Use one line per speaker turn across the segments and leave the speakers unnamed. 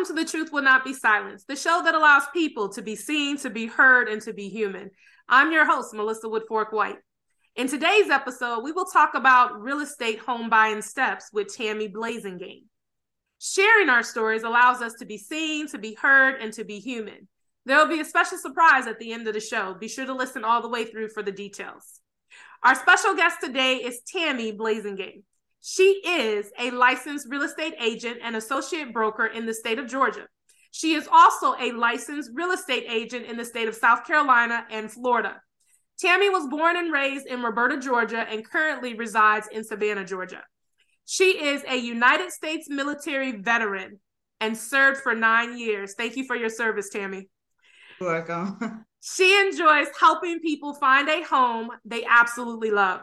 welcome to The Truth Will Not Be Silenced, the show that allows people to be seen, to be heard, and to be human. I'm your host, Melissa Woodfork White. In today's episode, we will talk about real estate home buying steps with Tammie Blasingame. Sharing our stories allows us to be seen, to be heard, and to be human. There will be a special surprise at the end of the show. Be sure to listen all the way through for the details. Our special guest today is Tammie Blasingame. She is a licensed real estate agent and associate broker in the state of Georgia. She is also a licensed real estate agent in the state of South Carolina and Florida. Tammie was born and raised in Roberta, Georgia, and currently resides in Savannah, Georgia. She is a United States military veteran and served for nine years. Thank you for your service, Tammie.
You're welcome.
She enjoys helping people find a home they absolutely love.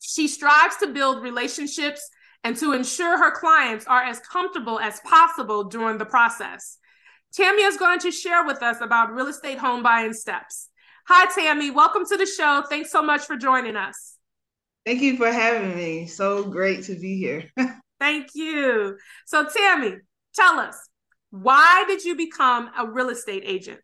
She strives to build relationships and to ensure her clients are as comfortable as possible during the process. Tammie is going to share with us about real estate home buying steps. Hi, Tammie. Welcome to the show. Thanks so much for joining us.
Thank you for having me. So great to be here.
Thank you. So, Tammie, tell us why did you become a real estate agent?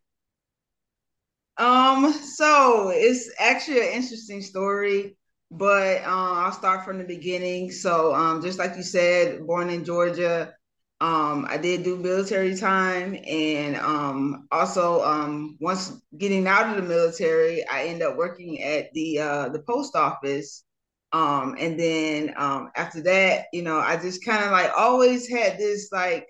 Um, so it's actually an interesting story but uh, I'll start from the beginning. So, um, just like you said, born in Georgia, um, I did do military time, and um, also um, once getting out of the military, I ended up working at the uh, the post office. Um, and then um, after that, you know, I just kind of like always had this like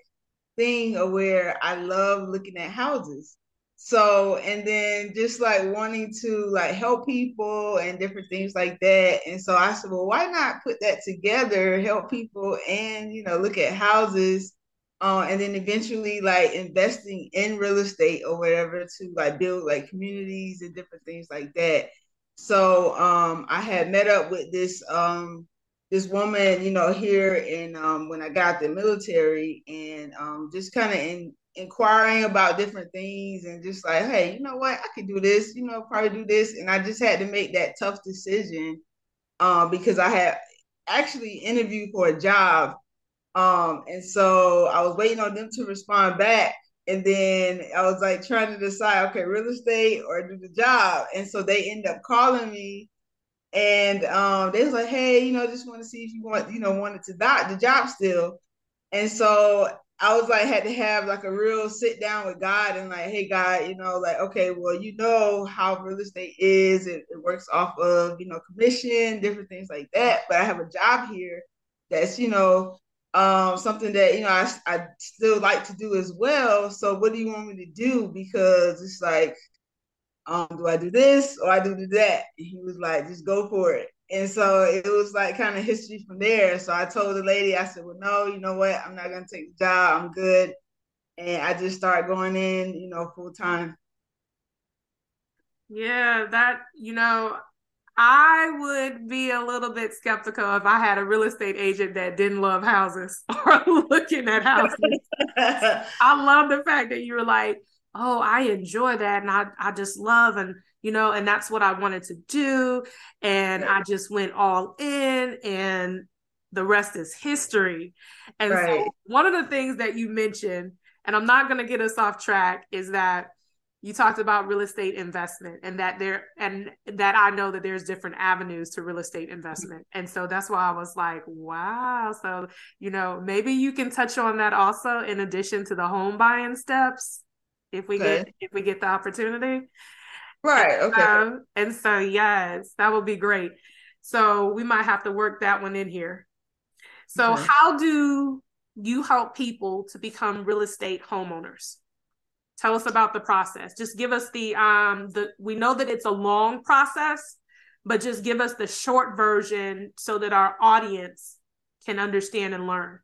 thing of where I love looking at houses. So, and then just like wanting to like help people and different things like that. And so I said, well, why not put that together, help people and, you know, look at houses. Uh, and then eventually like investing in real estate or whatever to like build like communities and different things like that. So um, I had met up with this um, this woman, you know, here in um, when I got the military, and um, just kind of in inquiring about different things and just like, hey, you know what, I could do this, you know, probably do this. And I just had to make that tough decision um, because I had actually interviewed for a job. Um, and so I was waiting on them to respond back. And then I was like trying to decide, okay, real estate or do the job. And so they end up calling me and um, they was like, hey, you know, just want to see if you want, you know, wanted to dock the job still. And so I was like had to have like a real sit down with God and like, hey God, you know, like okay, well, you know how real estate is. It, it works off of you know commission, different things like that. But I have a job here that's you know um, something that you know I, I still like to do as well. So what do you want me to do? Because it's like, um, do I do this or I do that? And he was like, just go for it. And so it was like kind of history from there. So I told the lady, I said, Well, no, you know what? I'm not gonna take the job. I'm good. And I just started going in, you know, full time.
Yeah, that, you know, I would be a little bit skeptical if I had a real estate agent that didn't love houses or looking at houses. I love the fact that you were like, oh, I enjoy that. And I, I just love and you know, and that's what I wanted to do. And I just went all in and the rest is history. And right. so one of the things that you mentioned, and I'm not going to get us off track, is that you talked about real estate investment and that there and that I know that there's different avenues to real estate investment. And so that's why I was like, wow. So, you know, maybe you can touch on that also in addition to the home buying steps if we okay. get if we get the opportunity.
Right. Okay. Um,
and so, yes, that would be great. So we might have to work that one in here. So, okay. how do you help people to become real estate homeowners? Tell us about the process. Just give us the um the we know that it's a long process, but just give us the short version so that our audience can understand and learn.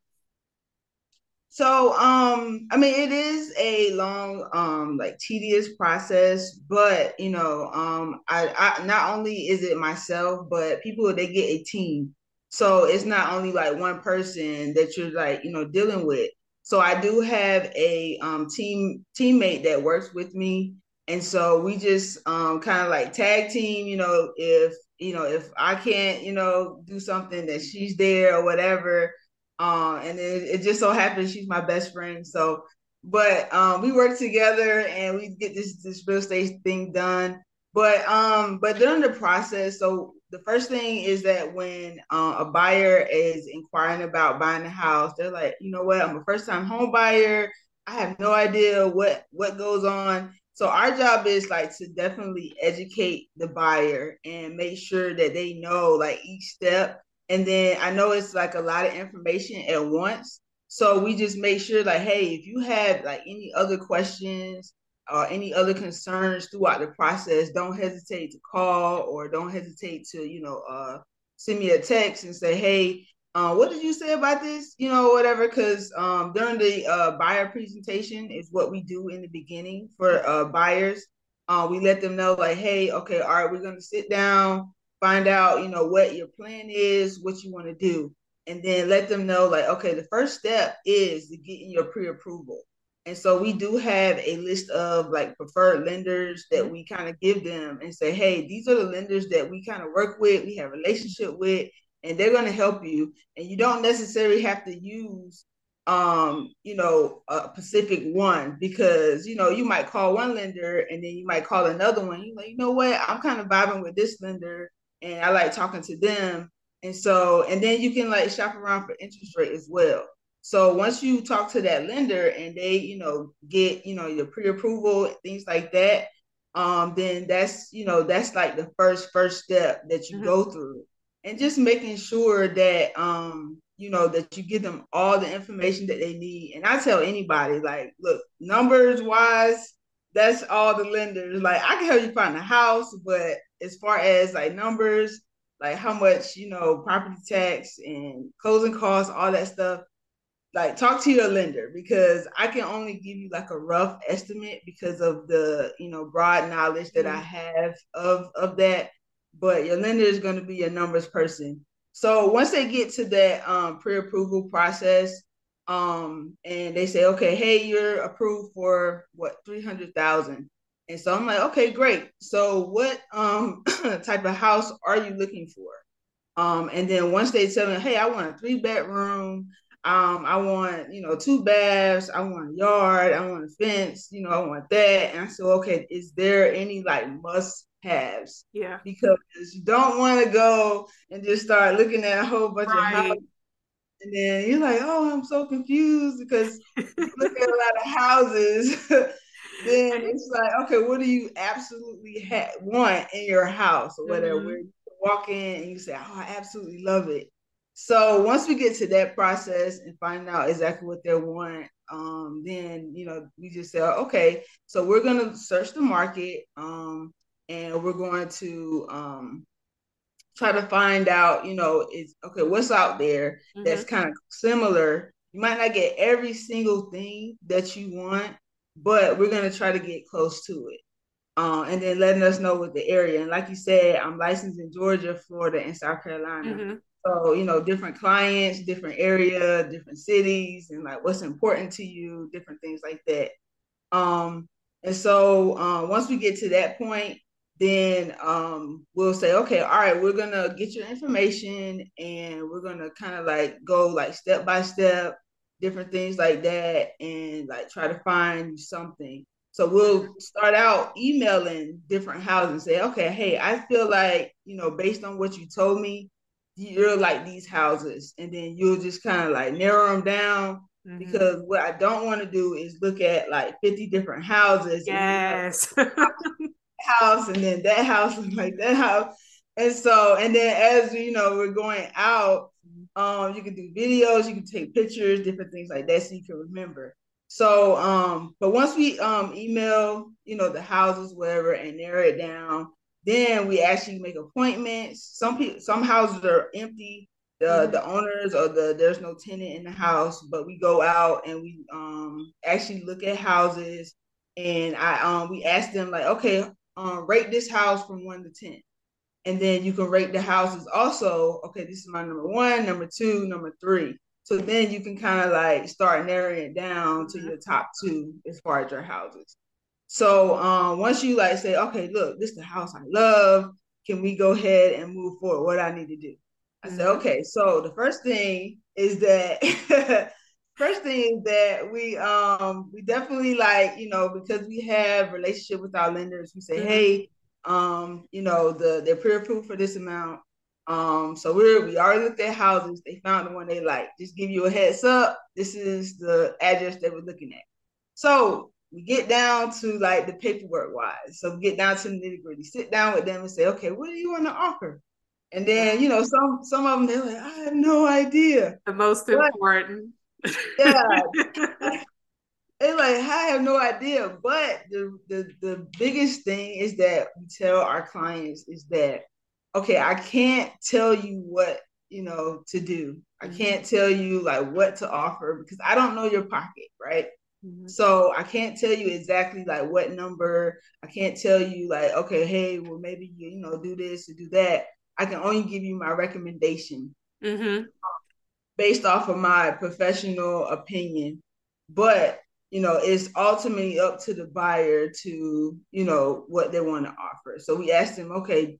So, um, I mean, it is a long, um, like tedious process, but you know, um, I, I not only is it myself, but people they get a team. So it's not only like one person that you're like, you know, dealing with. So I do have a um team teammate that works with me. And so we just um kind of like tag team, you know, if you know, if I can't, you know, do something that she's there or whatever Um, and it, it just so happens she's my best friend. So, but um, we work together and we get this this real estate thing done. But um, but during the process, so the first thing is that when uh, a buyer is inquiring about buying a house, they're like, you know what, I'm a first time home buyer. I have no idea what what goes on. So our job is like to definitely educate the buyer and make sure that they know like each step. And then I know it's like a lot of information at once. So we just make sure like, hey, if you have like any other questions or any other concerns throughout the process, don't hesitate to call or don't hesitate to, you know, uh, send me a text and say, hey, uh, what did you say about this? You know, whatever. Because um, during the uh, buyer presentation is what we do in the beginning for uh, buyers. Uh, we let them know, like, hey, okay, all right, we're going to sit down, find out, you know, what your plan is, what you want to do, and then let them know, like, okay, the first step is to get your pre-approval. And so we do have a list of like preferred lenders that we kind of give them and say, hey, these are the lenders that we kind of work with, we have relationship with, and they're going to help you. And you don't necessarily have to use um you know a pacific one because you know you might call one lender and then you might call another one you like you know what i'm kind of vibing with this lender and i like talking to them and so and then you can like shop around for interest rate as well so once you talk to that lender and they, you know, get, you know, your pre-approval, things like that, um, then that's, you know, that's like the first first step that you mm-hmm. go through. And just making sure that um, you know, that you give them all the information that they need. And I tell anybody, like, look, numbers wise, that's all the lenders. Like, I can help you find a house, but as far as like numbers, like how much, you know, property tax and closing costs, all that stuff, like talk to your lender because I can only give you like a rough estimate because of the you know broad knowledge that mm-hmm. I have of of that. But your lender is going to be a numbers person. So once they get to that um, pre-approval process, um, and they say, okay, hey, you're approved for what three hundred thousand. And so I'm like, okay, great. So what um, type of house are you looking for? Um, and then once they tell me, hey, I want a three bedroom, um, I want, you know, two baths, I want a yard, I want a fence, you know, I want that. And I said, okay, is there any like must haves?
Yeah.
Because you don't want to go and just start looking at a whole bunch right. of houses. And then you're like, oh, I'm so confused because you look at a lot of houses. then it's like, okay, what do you absolutely ha- want in your house or whatever? Mm-hmm. Where you walk in and you say, oh, I absolutely love it. So once we get to that process and find out exactly what they want, um, then you know we just say, okay, so we're gonna search the market, um, and we're going to um, try to find out, you know, is okay, what's out there mm-hmm. that's kind of similar. You might not get every single thing that you want, but we're gonna try to get close to it. Uh, and then letting us know what the area. And like you said, I'm licensed in Georgia, Florida, and South Carolina. Mm-hmm. So, you know, different clients, different area, different cities, and like what's important to you, different things like that. Um, and so uh, once we get to that point, then um, we'll say, okay, all right, we're gonna get your information and we're gonna kind of like go like step by step, different things like that, and like try to find something. So we'll start out emailing different houses and say, okay, hey, I feel like, you know, based on what you told me, you're like these houses, and then you'll just kind of like narrow them down. Mm-hmm. Because what I don't want to do is look at like 50 different houses.
Yes.
And house and then that house and like that house. And so, and then as you know, we're going out, um, you can do videos, you can take pictures, different things like that, so you can remember. So, um, but once we um email, you know, the houses, whatever, and narrow it down, then we actually make appointments. Some people, some houses are empty. The mm-hmm. the owners or the there's no tenant in the house, but we go out and we um actually look at houses, and I um we ask them like, okay, um rate this house from one to ten, and then you can rate the houses also. Okay, this is my number one, number two, number three. So then you can kind of like start narrowing it down to mm-hmm. your top two as far as your houses. So um, once you like say, okay, look, this is the house I love. Can we go ahead and move forward? What I need to do? I said, mm-hmm. okay, so the first thing is that first thing is that we um we definitely like, you know, because we have relationship with our lenders, we say, mm-hmm. hey, um, you know, the they're pre-approved for this amount. Um, so we're we already looked at houses, they found the one they like. Just give you a heads up. This is the address that we're looking at. So we get down to like the paperwork wise. So we get down to the nitty gritty, sit down with them and say, okay, what do you want to offer? And then, you know, some some of them they're like, I have no idea.
The most but, important.
yeah. they're like, I have no idea. But the, the the biggest thing is that we tell our clients is that, okay, I can't tell you what you know to do. I mm-hmm. can't tell you like what to offer because I don't know your pocket, right? Mm-hmm. So I can't tell you exactly like what number. I can't tell you like, okay, hey, well maybe you you know do this or do that. I can only give you my recommendation mm-hmm. based off of my professional opinion. But you know, it's ultimately up to the buyer to you know what they want to offer. So we asked them, okay,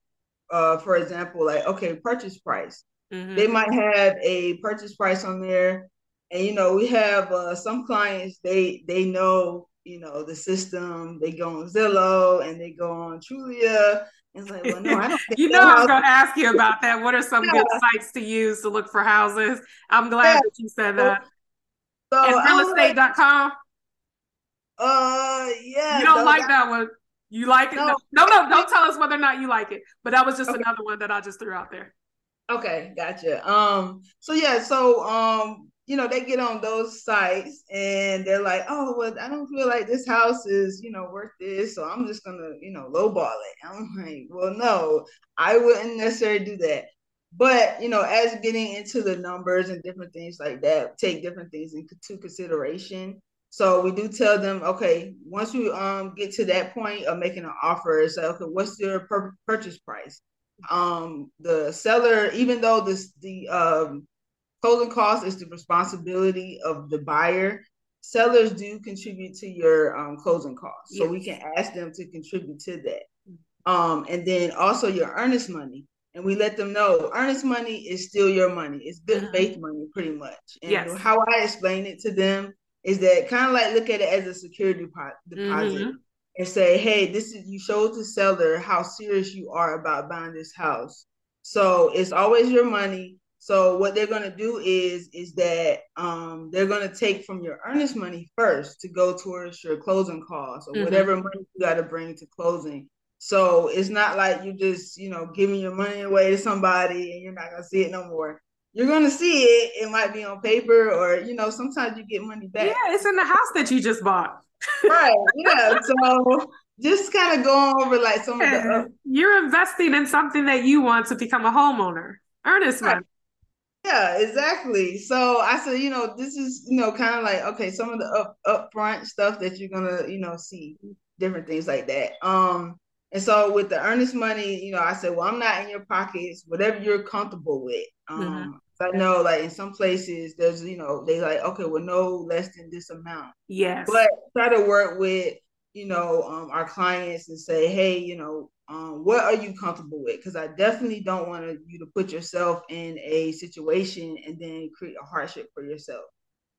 uh, for example, like okay, purchase price. Mm-hmm. They might have a purchase price on there and you know we have uh, some clients they they know you know the system they go on zillow and they go on trulia it's like well no i don't
you know i was going to ask you about that what are some yeah. good sites to use to look for houses i'm glad yeah. that you said that so, and realestate.com
uh yeah
you don't like that one you like it no. no no don't tell us whether or not you like it but that was just okay. another one that i just threw out there
okay gotcha um so yeah so um you know, they get on those sites and they're like, oh, well, I don't feel like this house is, you know, worth this. So I'm just going to, you know, lowball it. I'm like, well, no, I wouldn't necessarily do that. But, you know, as getting into the numbers and different things like that, take different things into consideration. So we do tell them, okay, once you um get to that point of making an offer, it's like, okay, what's your per- purchase price? Um, the seller, even though this the um Closing cost is the responsibility of the buyer. Sellers do contribute to your um, closing costs, so yes. we can ask them to contribute to that. Um, and then also your earnest money, and we let them know earnest money is still your money. It's good mm-hmm. faith money, pretty much. And yes. how I explain it to them is that kind of like look at it as a security deposit. Mm-hmm. And say, hey, this is you showed the seller how serious you are about buying this house. So it's always your money so what they're going to do is is that um, they're going to take from your earnest money first to go towards your closing costs or mm-hmm. whatever money you got to bring to closing. So it's not like you just you know giving your money away to somebody and you're not going to see it no more. You're to see it. It might be on paper or you know sometimes you get money back.
Yeah, it's in the house that you just bought.
right. Yeah. So just kind of going over like some of the.
You're investing in something that you want to become a homeowner. Earnest money.
Yeah, exactly. So I said, you know, this is, you know, kind of like okay, some of the up upfront stuff that you're gonna, you know, see different things like that. Um, and so with the earnest money, you know, I said, well, I'm not in your pockets, whatever you're comfortable with. Um, mm-hmm. I know, like in some places, there's, you know, they like, okay, well, no less than this amount.
Yes.
But try to work with, you know, um, our clients and say, hey, you know, um, what are you comfortable with? Because I definitely don't want you to put yourself in a situation and then create a hardship for yourself.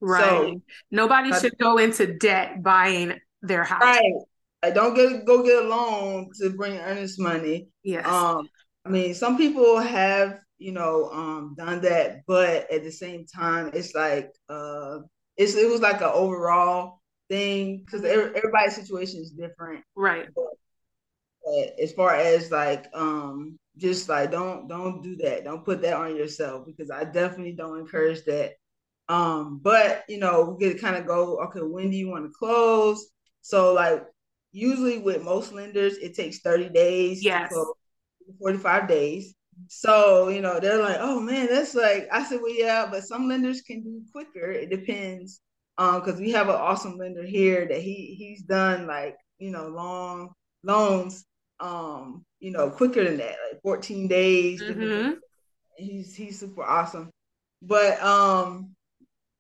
Right. So, Nobody should go into debt buying their house.
Right. I don't get go get a loan to bring earnest money.
Yes.
Um, I mean, some people have, you know, um, done that, but at the same time, it's like uh, it's it was like an overall thing because everybody's situation is different.
Right.
But but as far as like um just like don't don't do that. Don't put that on yourself because I definitely don't encourage that. Um, but you know, we get to kind of go, okay, when do you want to close? So like usually with most lenders, it takes 30 days
yes.
45 days. So, you know, they're like, oh man, that's like I said, well, yeah, but some lenders can do quicker. It depends. Um, because we have an awesome lender here that he he's done like, you know, long loans um, you know, quicker than that, like 14 days. Mm-hmm. He's he's super awesome. But um,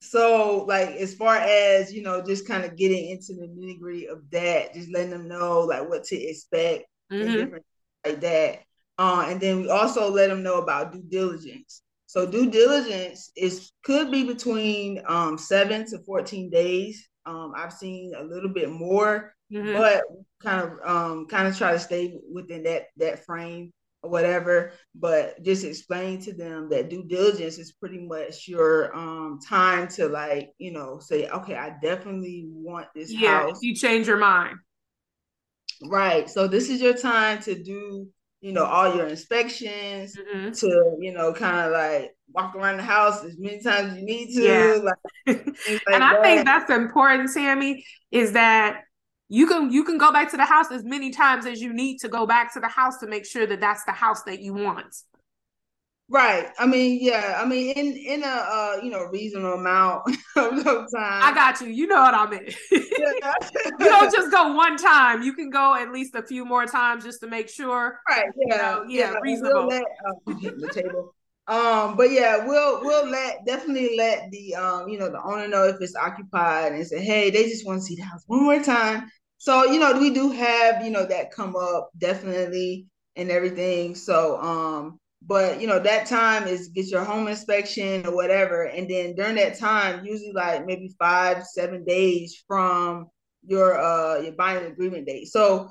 so like as far as you know, just kind of getting into the nitty gritty of that, just letting them know like what to expect mm-hmm. and different like that. Uh, and then we also let them know about due diligence. So due diligence is could be between um, seven to 14 days. Um, I've seen a little bit more, mm-hmm. but kind of um, kind of try to stay within that that frame or whatever. But just explain to them that due diligence is pretty much your um, time to like you know say, okay, I definitely want this yeah, house.
You change your mind,
right? So this is your time to do you know, all your inspections mm-hmm. to, you know, kind of like walk around the house as many times as you need to. Yeah. Like,
like and I that. think that's important, Tammie, is that you can you can go back to the house as many times as you need to go back to the house to make sure that that's the house that you want.
Right. I mean, yeah. I mean, in in a uh, you know reasonable amount of time.
I got you. You know what I mean. you don't just go one time. You can go at least a few more times just to make sure.
Right. Yeah. You know, yeah, yeah. Reasonable. We'll let, uh, the table. Um, but yeah, we'll we'll let definitely let the um you know the owner know if it's occupied and say, hey, they just want to see the house one more time. So you know we do have you know that come up definitely and everything. So um but you know that time is get your home inspection or whatever. And then during that time usually like maybe five seven days from your uh your binding agreement date. So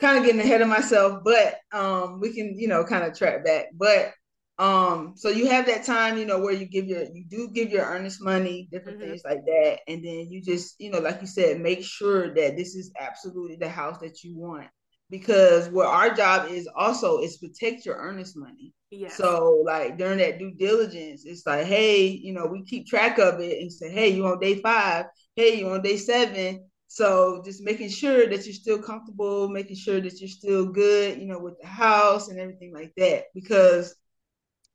kind of getting ahead of myself but um we can you know kind of track back. But um so you have that time you know where you give your you do give your earnest money different mm-hmm. things like that. And then you just you know like you said make sure that this is absolutely the house that you want because what our job is also is protect your earnest money yeah. So like during that due diligence, it's like, hey, you know, we keep track of it and say, hey, you on day five, hey, you on day seven. So just making sure that you're still comfortable, making sure that you're still good, you know, with the house and everything like that. Because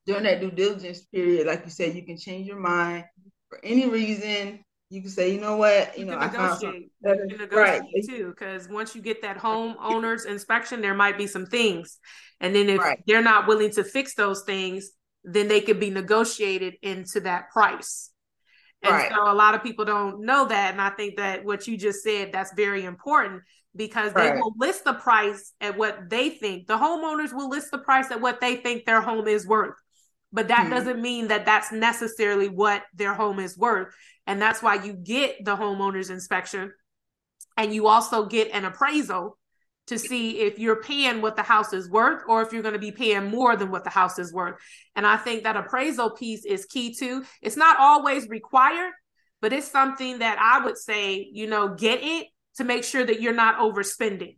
during that due diligence period, like you said, you can change your mind for any reason you can say, you know what, you, you know, I found something
right too, because once you get that home owner's inspection, there might be some things, and then if right. they're not willing to fix those things, then they could be negotiated into that price. And right. so a lot of people don't know that, and I think that what you just said that's very important because they will list the price at what they think. The homeowners will list the price at what they think their home is worth but that hmm. doesn't mean that that's necessarily what their home is worth. And that's why you get the homeowner's inspection. And you also get an appraisal to see if you're paying what the house is worth or if you're going to be paying more than what the house is worth. And i think that appraisal piece is key too. It's not always required but it's something that i would say you know get it to make sure that you're not overspending.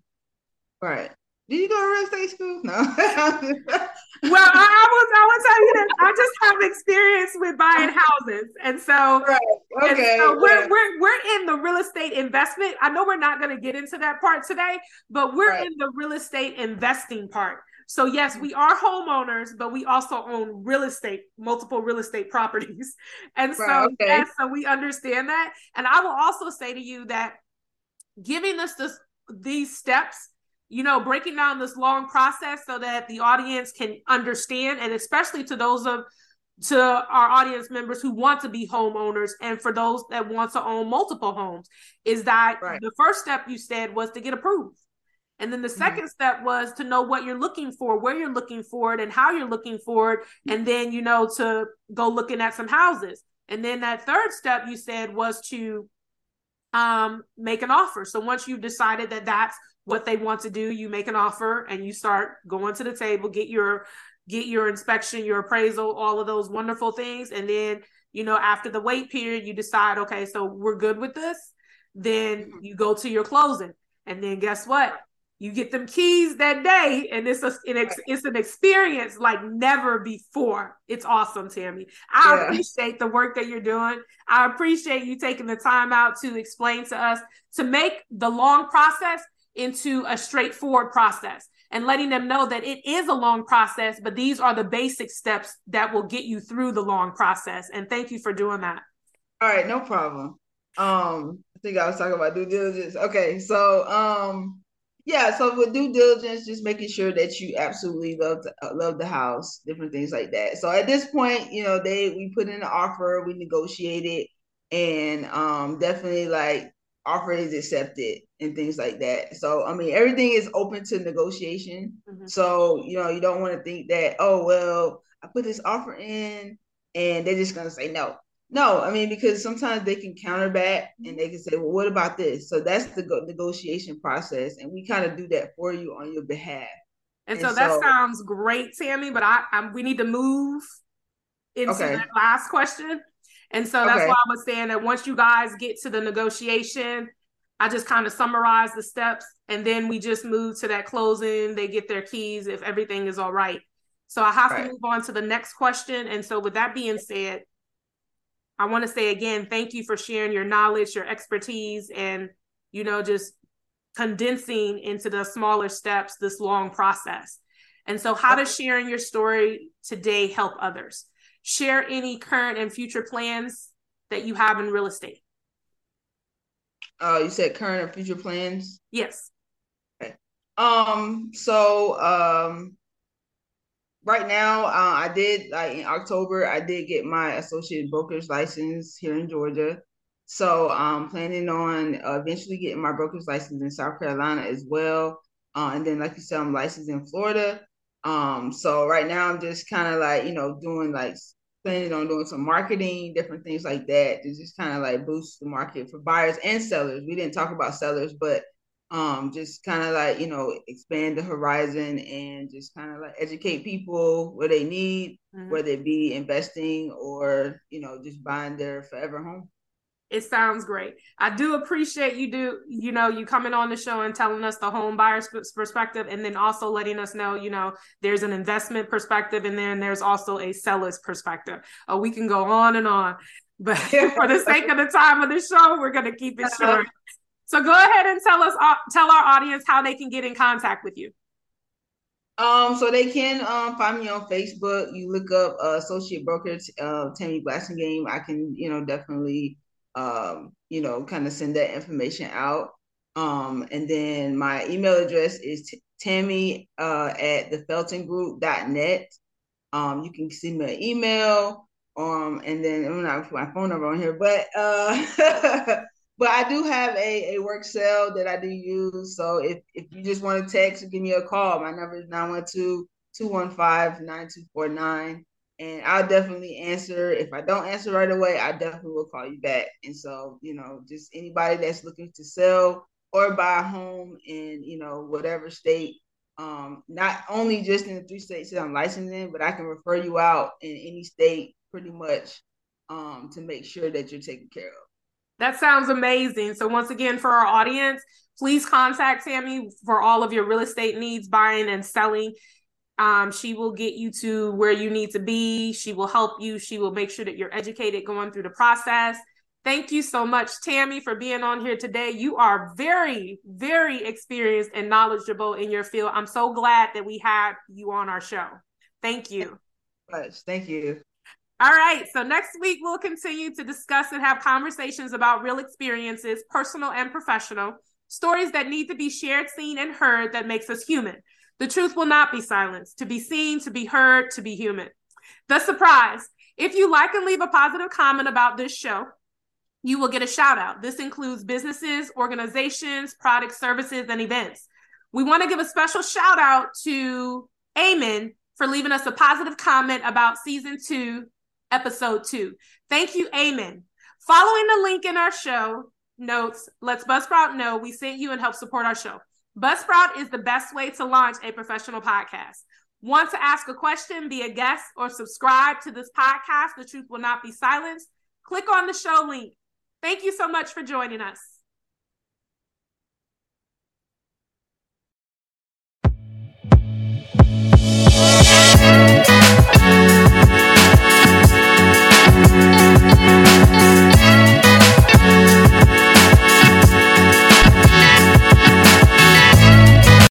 Right did you go to real estate school? No. well,
I, I was I will tell you that I just have experience with buying houses, and so right. okay, and so we're we're we're in the real estate investment. I know we're not going to get into that part today, but we're right. in the real estate investing part. So yes, we are homeowners, but we also own real estate, multiple real estate properties, and so right, okay. yes, so we understand that. And I will also say to you that giving us this these steps you know, breaking down this long process so that the audience can understand, and especially to those of to our audience members who want to be homeowners and for those that want to own multiple homes is that right. the first step you said was to get approved and then the 2nd mm-hmm. step was to know what you're looking for where you're looking for it and how you're looking for it and then you know to go looking at some houses and then that third step you said was to um make an offer so once you've decided that that's what they want to do you make an offer and you start going to the table get your get your inspection your appraisal all of those wonderful things. And then you know after the wait period you decide okay so we're good with this. Then mm-hmm. you go to your closing. And then guess what? You get them keys that day and it's a it's an experience like never before. It's awesome tammie. I yeah. appreciate the work that you're doing. I appreciate you taking the time out to explain to us to make the long process into a straightforward process and letting them know that it is a long process, but these are the basic steps that will get you through the long process. And thank you for doing that.
All right, no problem. Um, I think I was talking about due diligence. Okay, so um, yeah, so with due diligence, just making sure that you absolutely love the, uh, love the house, different things like that. So at this point, you know, they we put in an offer, we negotiated, and um, definitely like offer is accepted and things like that. So I mean everything is open to negotiation. Mm-hmm. So you know you don't want to think that oh well I put this offer in and they're just gonna say no. No, I mean because sometimes they can counter back and they can say, "Well, what about this?" So that's the go- negotiation process, and we kind of do that for you on your behalf.
And, and so, so, that sounds great, Tammie. But I, I we need to move into okay. that last question. And so that's okay. why I was saying that once you guys get to the negotiation, I just kind of summarize the steps and then we just move to that closing. They get their keys if everything is all right. So I have right. to move on to the next question. And so, with that being said, I want to say again, thank you for sharing your knowledge, your expertise, and you know, just condensing into the smaller steps this long process. And so, how does sharing your story today help others? Share any current and future plans that you have in real estate.
Uh, you said current and future plans.
Yes.
Okay. Um. So, um, right now, uh, I did like in October, I did get my associate broker's license here in Georgia. So I'm planning on uh, eventually getting my broker's license in South Carolina as well. Uh, and then, like you said, I'm licensed in Florida. Um, so right now I'm just kind of like, you know, doing like planning on doing some marketing, different things like that to just kind of like boost the market for buyers and sellers. We didn't talk about sellers, but um, just kind of like, you know, expand the horizon and just kind of like educate people where they need, mm-hmm. whether it be investing or, you know, just buying their forever home.
It sounds great. I do appreciate you do, you know, you coming on the show and telling us the home buyer's perspective and then also letting us know, you know, there's an investment perspective and then there's also a seller's perspective. Uh, we can go on and on, but for the sake of the time of the show, we're going to keep it short. So go ahead and tell us, uh, tell our audience how they can get in contact with you.
Um, so they can um find me on Facebook. You look up uh, associate broker uh, Tammie Blasingame. I can, you know, definitely um, you know, kind of send that information out. Um, and then my email address is t- tammy uh, at the feltongroup.net. Um, you can send me an email. Um, and then I'm not put my phone number on here, but uh, but I do have a, a work cell that I do use. So if, if you just want to text or give me a call, my number is 912 215 9249 and I'll definitely answer. If I don't answer right away, I definitely will call you back. And so, you know, just anybody that's looking to sell or buy a home in, you know, whatever state, um, not only just in the three states that I'm licensed in, but I can refer you out in any state pretty much um, to make sure that you're taken care of.
That sounds amazing. So once again, for our audience, please contact Tammie for all of your real estate needs, buying and selling. Um, she will get you to where you need to be. She will help you. She will make sure that you're educated going through the process. Thank you so much, Tammie, for being on here today. You are very, very experienced and knowledgeable in your field. I'm so glad that we have you on our show. Thank you.
Thank you.
All right. So next week, we'll continue to discuss and have conversations about real experiences, personal and professional, stories that need to be shared, seen, and heard that makes us human. The truth will not be silenced, to be seen, to be heard, to be human. The surprise. If you like and leave a positive comment about this show, you will get a shout out. This includes businesses, organizations, products, services, and events. We want to give a special shout out to Eamon for leaving us a positive comment about season two, episode two. Thank you, Eamon. Following the link in our show notes, let's Buzzsprout know we sent you and help support our show. Buzzsprout is the best way to launch a professional podcast. Want to ask a question, be a guest, or subscribe to this podcast? The truth will not be silenced. Click on the show link. Thank you so much for joining us.